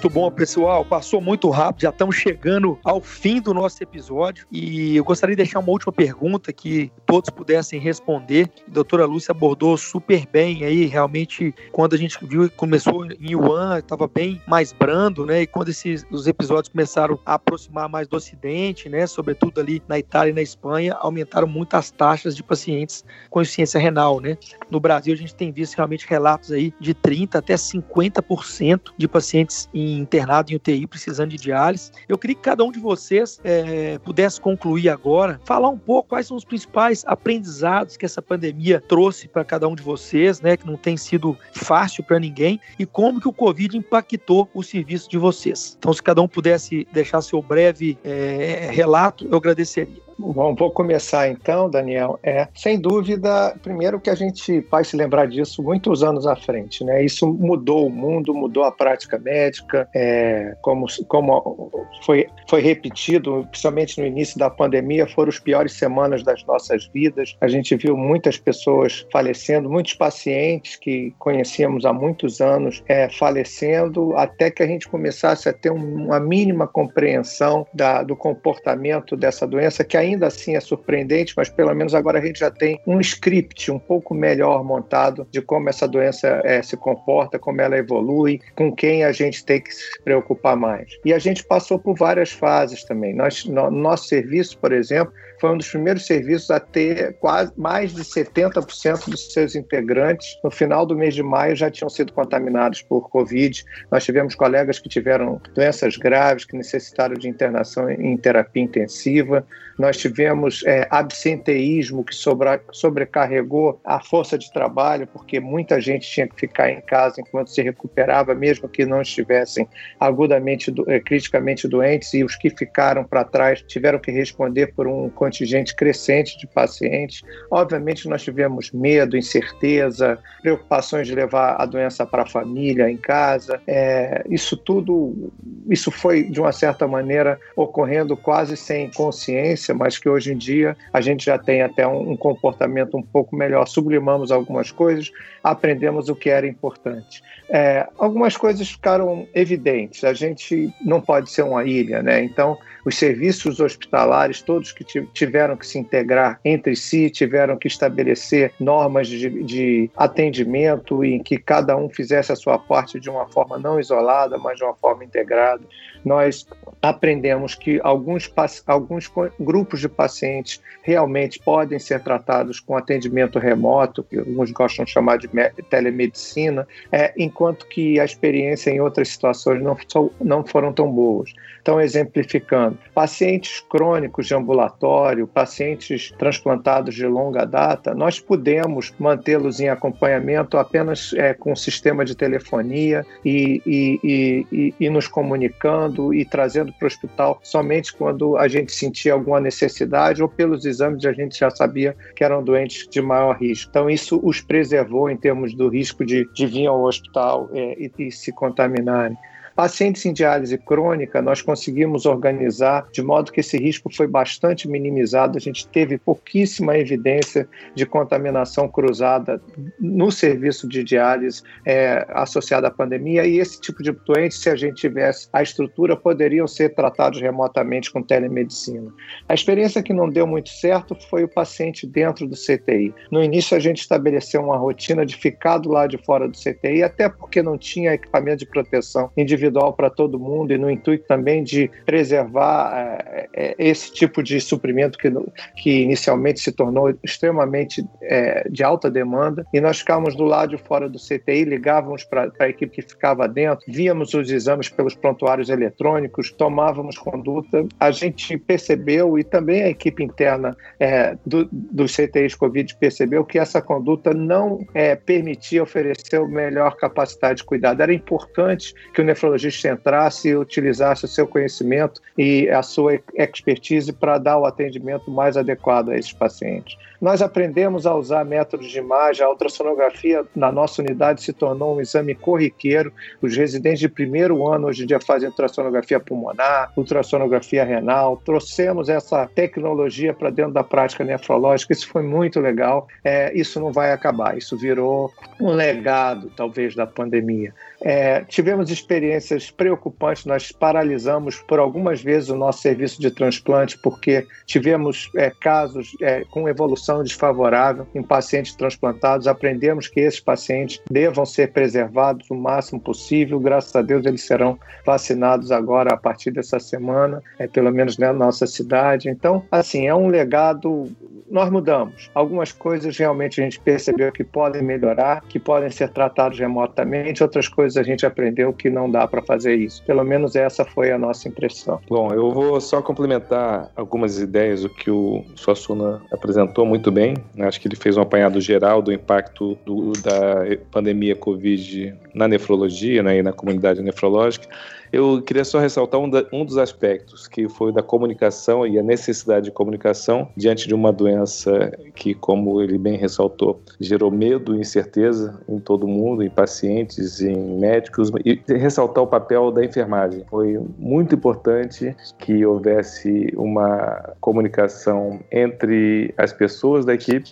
Muito bom, pessoal. Passou muito rápido, já estamos chegando ao fim do nosso episódio. E eu gostaria de deixar uma última pergunta que todos pudessem responder. A doutora Lúcia abordou super bem aí, realmente, quando a gente viu começou em Yuan, estava bem mais brando, né? E quando esses, os episódios começaram a aproximar mais do Ocidente, né? Sobretudo ali na Itália e na Espanha, aumentaram muito as taxas de pacientes com insuficiência renal, né? No Brasil, a gente tem visto realmente relatos aí de 30% até 50% de pacientes internados em UTI precisando de diálise. Eu queria que cada um de vocês é, pudesse concluir agora, falar um pouco quais são os principais aprendizados que essa pandemia trouxe para cada um de vocês, né? Que não tem sido fácil para ninguém, e como que o Covid impactou o serviço de vocês. Então, se cada um pudesse deixar seu breve é, relato, eu agradeceria. Bom, vou começar então, Daniel. É, sem dúvida, primeiro que a gente vai se lembrar disso muitos anos à frente, né? Isso mudou o mundo, mudou a prática médica, é, como, como foi, foi repetido, principalmente no início da pandemia, foram as piores semanas das nossas vidas. A gente viu muitas pessoas falecendo, muitos pacientes que conhecíamos há muitos anos é, falecendo, até que a gente começasse a ter uma mínima compreensão da, do comportamento dessa doença, que ainda ainda assim é surpreendente, mas pelo menos agora a gente já tem um script um pouco melhor montado de como essa doença é, se comporta, como ela evolui, com quem a gente tem que se preocupar mais. E a gente passou por várias fases também. Nós, no, nosso serviço, por exemplo, foi um dos primeiros serviços a ter quase mais de 70% dos seus integrantes no final do mês de maio já tinham sido contaminados por Covid. Nós tivemos colegas que tiveram doenças graves, que necessitaram de internação em terapia intensiva. Nós tivemos é, absenteísmo que sobra, sobrecarregou a força de trabalho, porque muita gente tinha que ficar em casa enquanto se recuperava, mesmo que não estivessem agudamente, é, criticamente doentes, e os que ficaram para trás tiveram que responder por um contingente crescente de pacientes. Obviamente, nós tivemos medo, incerteza, preocupações de levar a doença para a família, em casa. É, isso tudo, isso foi, de uma certa maneira, ocorrendo quase sem consciência, mas que hoje em dia a gente já tem até um, um comportamento um pouco melhor. Sublimamos algumas coisas, aprendemos o que era importante. É, algumas coisas ficaram evidentes. A gente não pode ser uma ilha, né? Então, os serviços hospitalares, todos que tiveram que se integrar entre si, tiveram que estabelecer normas de, de atendimento em que cada um fizesse a sua parte de uma forma não isolada, mas de uma forma integrada. Nós aprendemos que alguns, alguns grupos de pacientes realmente podem ser tratados com atendimento remoto, que alguns gostam de chamar de telemedicina, é, enquanto que a experiência em outras situações não, não foram tão boas. Então, exemplificando, pacientes crônicos de ambulatório, pacientes transplantados de longa data, nós podemos mantê-los em acompanhamento apenas é, com o sistema de telefonia e, e, e, e nos comunicando e trazendo para o hospital somente quando a gente sentia alguma necessidade ou pelos exames a gente já sabia que eram doentes de maior risco. Então, isso os preservou em termos do risco de, de vir ao hospital é, e, e se contaminarem. Pacientes em diálise crônica, nós conseguimos organizar de modo que esse risco foi bastante minimizado. A gente teve pouquíssima evidência de contaminação cruzada no serviço de diálise é, associada à pandemia. E esse tipo de doentes, se a gente tivesse a estrutura, poderiam ser tratados remotamente com telemedicina. A experiência que não deu muito certo foi o paciente dentro do CTI. No início, a gente estabeleceu uma rotina de ficar do lado de fora do CTI, até porque não tinha equipamento de proteção individual individual para todo mundo e no intuito também de preservar é, é, esse tipo de suprimento que, que inicialmente se tornou extremamente é, de alta demanda. E nós ficávamos do lado de fora do CTI, ligávamos para a equipe que ficava dentro, víamos os exames pelos prontuários eletrônicos, tomávamos conduta. A gente percebeu, e também a equipe interna é, do, dos CTIs Covid percebeu, que essa conduta não é, permitia oferecer a melhor capacidade de cuidado. Era importante que o nefrologista nefrologista entrasse e utilizasse o seu conhecimento e a sua expertise para dar o atendimento mais adequado a esses pacientes. Nós aprendemos a usar métodos de imagem, a ultrassonografia na nossa unidade se tornou um exame corriqueiro. Os residentes de primeiro ano hoje em dia fazem ultrassonografia pulmonar, ultrassonografia renal. Trouxemos essa tecnologia para dentro da prática nefrológica, isso foi muito legal. É, isso não vai acabar, isso virou um legado, talvez, da pandemia. É, tivemos experiência ocorrências preocupantes. Nós paralisamos por algumas vezes o nosso serviço de transplante porque tivemos é, casos é, com evolução desfavorável em pacientes transplantados. Aprendemos que esses pacientes devam ser preservados o máximo possível. Graças a Deus, eles serão vacinados agora a partir dessa semana, é, pelo menos na nossa cidade. Então, assim, é um legado nós mudamos. Algumas coisas realmente a gente percebeu que podem melhorar, que podem ser tratadas remotamente, outras coisas a gente aprendeu que não dá para fazer isso. Pelo menos essa foi a nossa impressão. Bom, eu vou só complementar algumas ideias do que o Suassuna apresentou muito bem. Acho que ele fez um apanhado geral do impacto do, da pandemia Covid na nefrologia né, e na comunidade nefrológica. Eu queria só ressaltar um, da, um, dos aspectos, que foi da comunicação e a necessidade de comunicação diante de uma doença que, como ele bem ressaltou, gerou medo e incerteza em todo mundo, em pacientes, em médicos, e ressaltar o papel da enfermagem. Foi muito importante que houvesse uma comunicação entre as pessoas da equipe,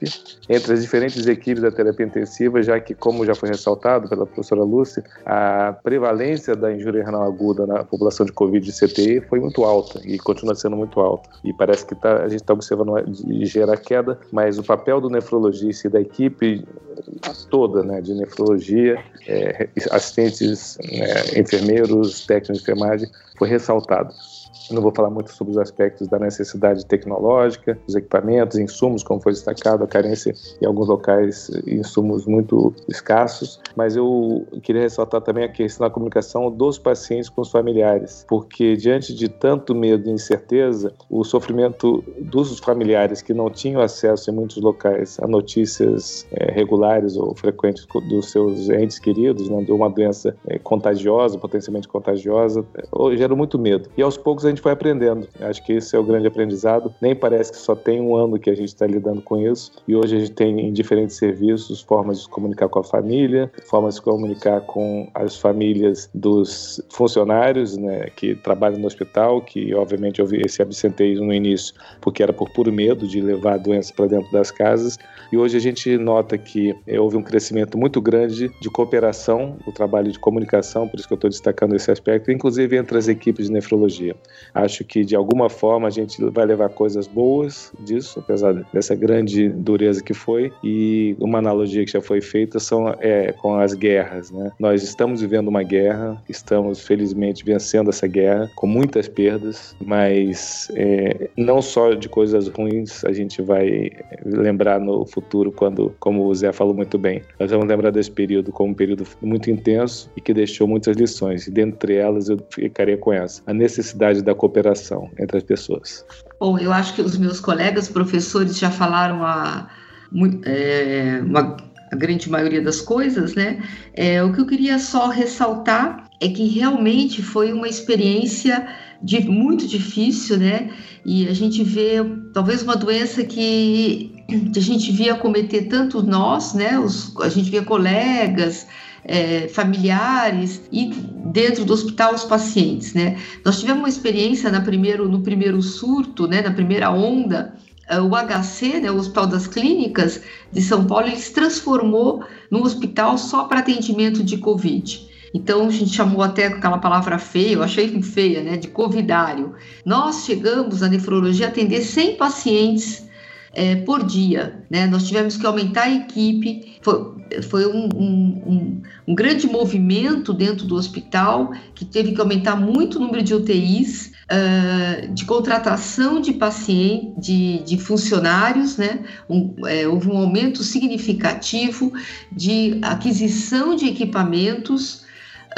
entre as diferentes equipes da terapia intensiva, já que, como já foi ressaltado pela professora Lúcia, a prevalência da injúria renal aguda aguda na população de Covid de CTI foi muito alta e continua sendo muito alta. E parece que tá, a gente está observando ligeira queda, mas o papel do nefrologista e da equipe toda né, de nefrologia, é, assistentes, né, enfermeiros, técnicos de enfermagem, foi ressaltado. Não vou falar muito sobre os aspectos da necessidade tecnológica, dos equipamentos, insumos, como foi destacado, a carência em alguns locais, insumos muito escassos, mas eu queria ressaltar também a questão da comunicação dos pacientes com os familiares, porque diante de tanto medo e incerteza, o sofrimento dos familiares que não tinham acesso em muitos locais a notícias é, regulares ou frequentes dos seus entes queridos, né, de uma doença é, contagiosa, potencialmente contagiosa, é, gerou muito medo. E aos poucos a gente foi aprendendo. Acho que esse é o grande aprendizado. Nem parece que só tem um ano que a gente está lidando com isso. E hoje a gente tem em diferentes serviços formas de se comunicar com a família, formas de se comunicar com as famílias dos funcionários né, que trabalham no hospital, que obviamente houve esse absenteísmo no início, porque era por puro medo de levar a doença para dentro das casas. E hoje a gente nota que eh, houve um crescimento muito grande de cooperação, o trabalho de comunicação, por isso que eu estou destacando esse aspecto, inclusive entre as equipes de nefrologia. Acho que de alguma forma a gente vai levar coisas boas disso, apesar dessa grande dureza que foi. E uma analogia que já foi feita são é, com as guerras. Né? Nós estamos vivendo uma guerra, estamos felizmente vencendo essa guerra com muitas perdas, mas é, não só de coisas ruins a gente vai lembrar no futuro quando, como o Zé falou muito bem, nós vamos lembrar desse período como um período muito intenso e que deixou muitas lições. E dentre elas eu ficaria com essa: a necessidade da cooperação entre as pessoas. Bom, eu acho que os meus colegas professores já falaram a, é, uma, a grande maioria das coisas, né? É, o que eu queria só ressaltar é que realmente foi uma experiência de, muito difícil, né? E a gente vê talvez uma doença que a gente via cometer tanto nós, né? Os, a gente via colegas, é, familiares e dentro do hospital os pacientes, né? Nós tivemos uma experiência na primeiro, no primeiro surto, né, na primeira onda, é, o HC, né, o Hospital das Clínicas de São Paulo, ele se transformou num hospital só para atendimento de Covid. Então a gente chamou até aquela palavra feia, eu achei feia, né, de covidário. Nós chegamos na nefrologia a atender 100 pacientes é, por dia. Né? Nós tivemos que aumentar a equipe, foi, foi um, um, um, um, grande movimento dentro do hospital, que teve que aumentar muito o número de UTIs, uh, de contratação de pacientes, de, de funcionários, né? É, houve um aumento significativo de aquisição de equipamentos,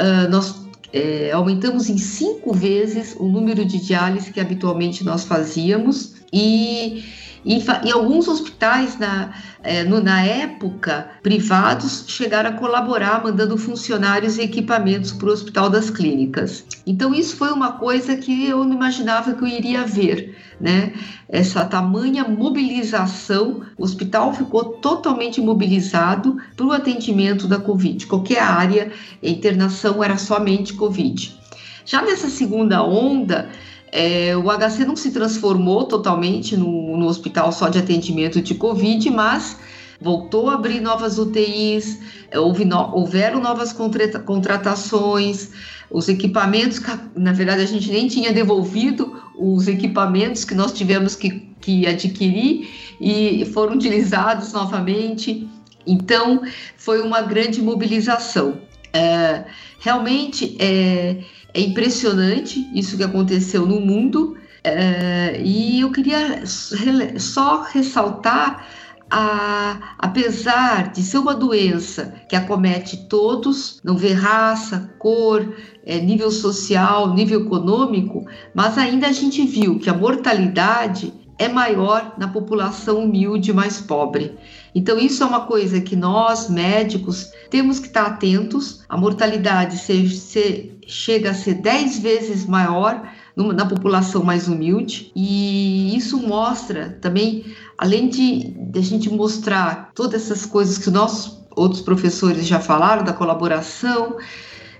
uh, nós é, aumentamos em cinco vezes o número de diálise que habitualmente nós fazíamos e e, e alguns hospitais, na, é, no, na época, privados, chegaram a colaborar mandando funcionários e equipamentos para o Hospital das Clínicas. Então, isso foi uma coisa que eu não imaginava que eu iria ver. Né? Essa tamanha mobilização, o hospital ficou totalmente mobilizado para o atendimento da Covid. Qualquer área, internação era somente Covid. Já nessa segunda onda, é, o HC não se transformou totalmente no, no, hospital só de atendimento de Covid, mas voltou a abrir novas UTIs, houve no, houveram novas contratações, os equipamentos, na verdade a gente nem tinha devolvido os equipamentos que nós tivemos que, que adquirir e foram utilizados novamente. Então, foi uma grande mobilização. É, realmente é, é, impressionante isso que aconteceu no mundo, é, e eu queria só ressaltar a, apesar de ser uma doença que acomete todos, não vê raça, cor, é, nível social, nível econômico, mas ainda a gente viu que a mortalidade é maior na população humilde mais pobre. Então, isso é uma coisa que nós, médicos, temos que estar atentos. A mortalidade se, se, chega a ser 10 vezes maior na população mais humilde, e isso mostra também, além de, de a gente mostrar todas essas coisas que os nossos outros professores já falaram, da colaboração,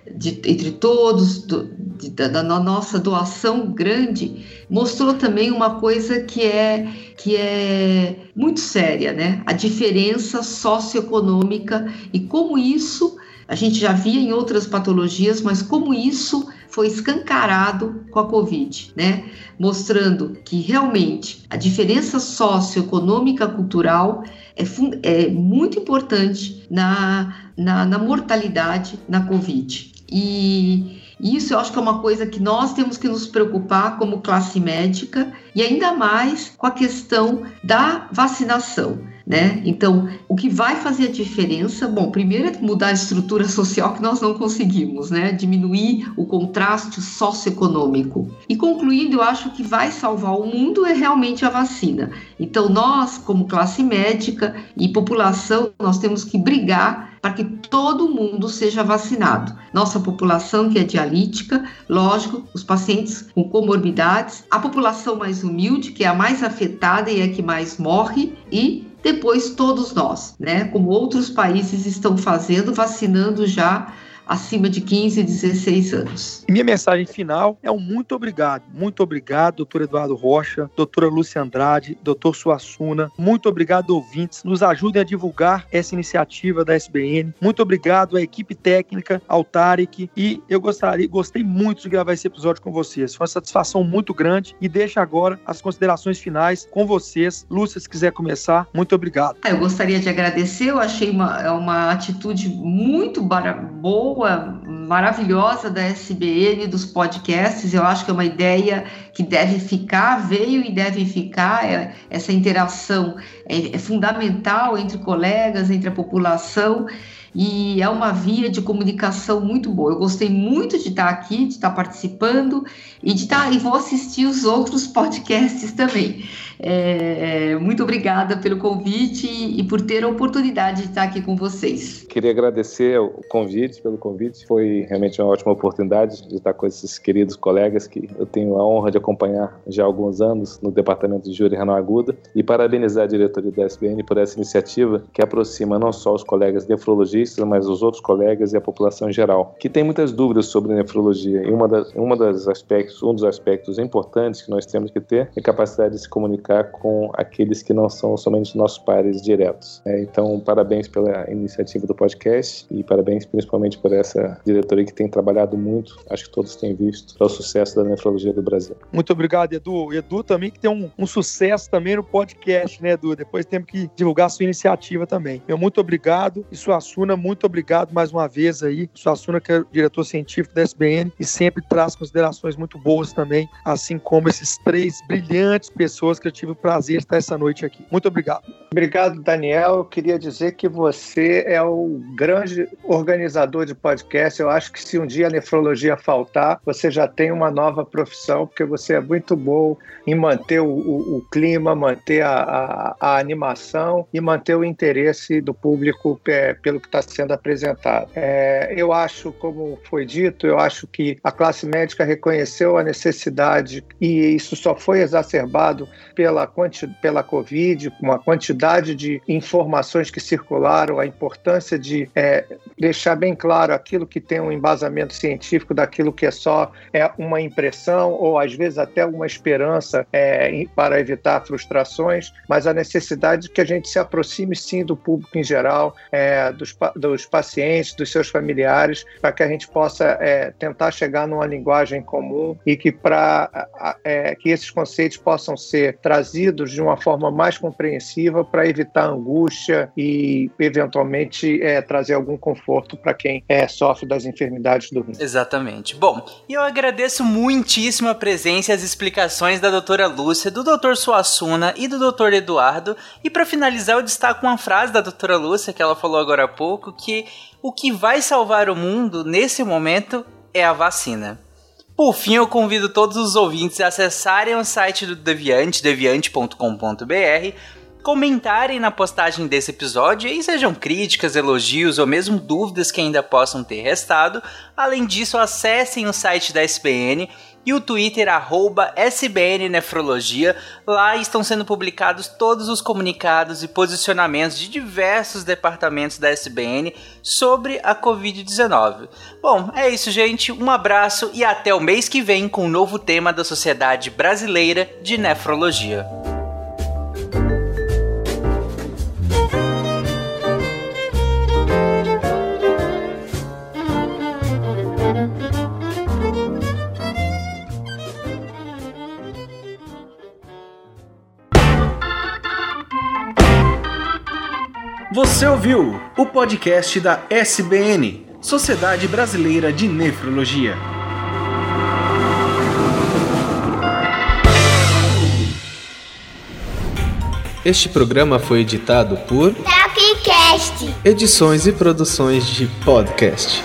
de, entre todos, do, de, da, da, nossa doação grande, mostrou também uma coisa que é, que é muito séria, né? A diferença socioeconômica e como isso, a gente já via em outras patologias, mas como isso foi escancarado com a Covid, né? Mostrando que realmente a diferença socioeconômica cultural é, é muito importante na, na, na mortalidade na Covid. E isso eu acho que é uma coisa que nós temos que nos preocupar como classe médica e ainda mais com a questão da vacinação. Né? Então, o que vai fazer a diferença, bom, primeiro é mudar a estrutura social que nós não conseguimos, né? Diminuir o contraste socioeconômico. E concluindo, eu acho que vai salvar o mundo é realmente a vacina. Então, nós, como classe médica e população, nós temos que brigar para que todo mundo seja vacinado. Nossa população que é dialítica, lógico, os pacientes com comorbidades, a população mais humilde, que é a mais afetada e é a que mais morre, e depois todos nós, né? Como outros países estão fazendo, vacinando já acima de 15, 16 anos. Minha mensagem final é um muito obrigado. Muito obrigado, doutor Eduardo Rocha, doutora Lúcia Andrade, doutor Suassuna. Muito obrigado, ouvintes. Nos ajudem a divulgar essa iniciativa da SBN. Muito obrigado à equipe técnica, ao Tarek. E eu gostaria, gostei muito de gravar esse episódio com vocês. Foi uma satisfação muito grande. E deixo agora as considerações finais com vocês. Lúcia, se quiser começar, muito obrigado. Eu gostaria de agradecer. Eu achei uma, uma atitude muito boa boa, maravilhosa da SBN, dos podcasts. Eu acho que é uma ideia que deve ficar, veio e deve ficar. É, essa interação é, é fundamental entre colegas, entre a população e é uma via de comunicação muito boa. Eu gostei muito de estar aqui, de estar participando e de estar e vou assistir os outros podcasts também. É, muito obrigada pelo convite e por ter a oportunidade de estar aqui com vocês. Queria agradecer o convite, pelo convite. Foi realmente uma ótima oportunidade de estar com esses queridos colegas que eu tenho a honra de acompanhar já há alguns anos no Departamento de Júri Renal Aguda e parabenizar a diretoria da SBN por essa iniciativa que aproxima não só os colegas nefrologistas, mas os outros colegas e a população em geral, que tem muitas dúvidas sobre nefrologia. E uma das, uma das aspectos, um dos aspectos importantes que nós temos que ter é a capacidade de se comunicar com aqueles que não são somente nossos pares diretos. É, então, parabéns pela iniciativa do podcast e parabéns principalmente por essa diretoria que tem trabalhado muito, acho que todos têm visto, para o sucesso da nefrologia do Brasil. Muito obrigado, Edu. Edu também que tem um, um sucesso também no podcast, né, Edu? Depois temos que divulgar sua iniciativa também. Meu muito obrigado e Suassuna, muito obrigado mais uma vez aí. Suassuna, que é diretor científico da SBN e sempre traz considerações muito boas também, assim como esses três brilhantes pessoas que eu tive o prazer de estar essa noite aqui. Muito obrigado. Obrigado, Daniel. Eu queria dizer que você é o grande organizador de podcast. Eu acho que se um dia a nefrologia faltar, você já tem uma nova profissão, porque você é muito bom em manter o, o, o clima, manter a, a, a, animação e manter o interesse do público é, pelo que está sendo apresentado. É, eu acho, como foi dito, eu acho que a classe médica reconheceu a necessidade e isso só foi exacerbado pela, quanti, pela Covid, com a quantidade de informações que circularam, a importância de é, deixar bem claro aquilo que tem um embasamento científico daquilo que é só é, uma impressão ou às vezes até uma esperança é, para evitar frustrações, mas a necessidade de que a gente se aproxime sim do público em geral, é, dos, dos pacientes, dos seus familiares, para que a gente possa é, tentar chegar numa linguagem comum e que para é, que esses conceitos possam ser trazidos de uma forma mais compreensiva para evitar angústia e eventualmente é, trazer algum conforto para quem é, sofre das enfermidades do rim. Exatamente. Bom, eu agradeço muitíssimo a presença e as explicações da doutora Lúcia, do doutor Suassuna e do doutor Eduardo. E para finalizar, eu destaco uma frase da doutora Lúcia que ela falou agora há pouco, que o que vai salvar o mundo nesse momento é a vacina. Por fim, eu convido todos os ouvintes a acessarem o site do Deviante, deviante.com.br, comentarem na postagem desse episódio e sejam críticas, elogios ou mesmo dúvidas que ainda possam ter restado. Além disso, acessem o site da SBN e o Twitter @sbnnefrologia. Lá estão sendo publicados todos os comunicados e posicionamentos de diversos departamentos da SBN sobre a COVID-19. Bom, é isso, gente. Um abraço e até o mês que vem com um novo tema da Sociedade Brasileira de Nefrologia. Você ouviu o podcast da SBN, Sociedade Brasileira de Nefrologia. Este programa foi editado por Tapcast. Edições e Produções de Podcast.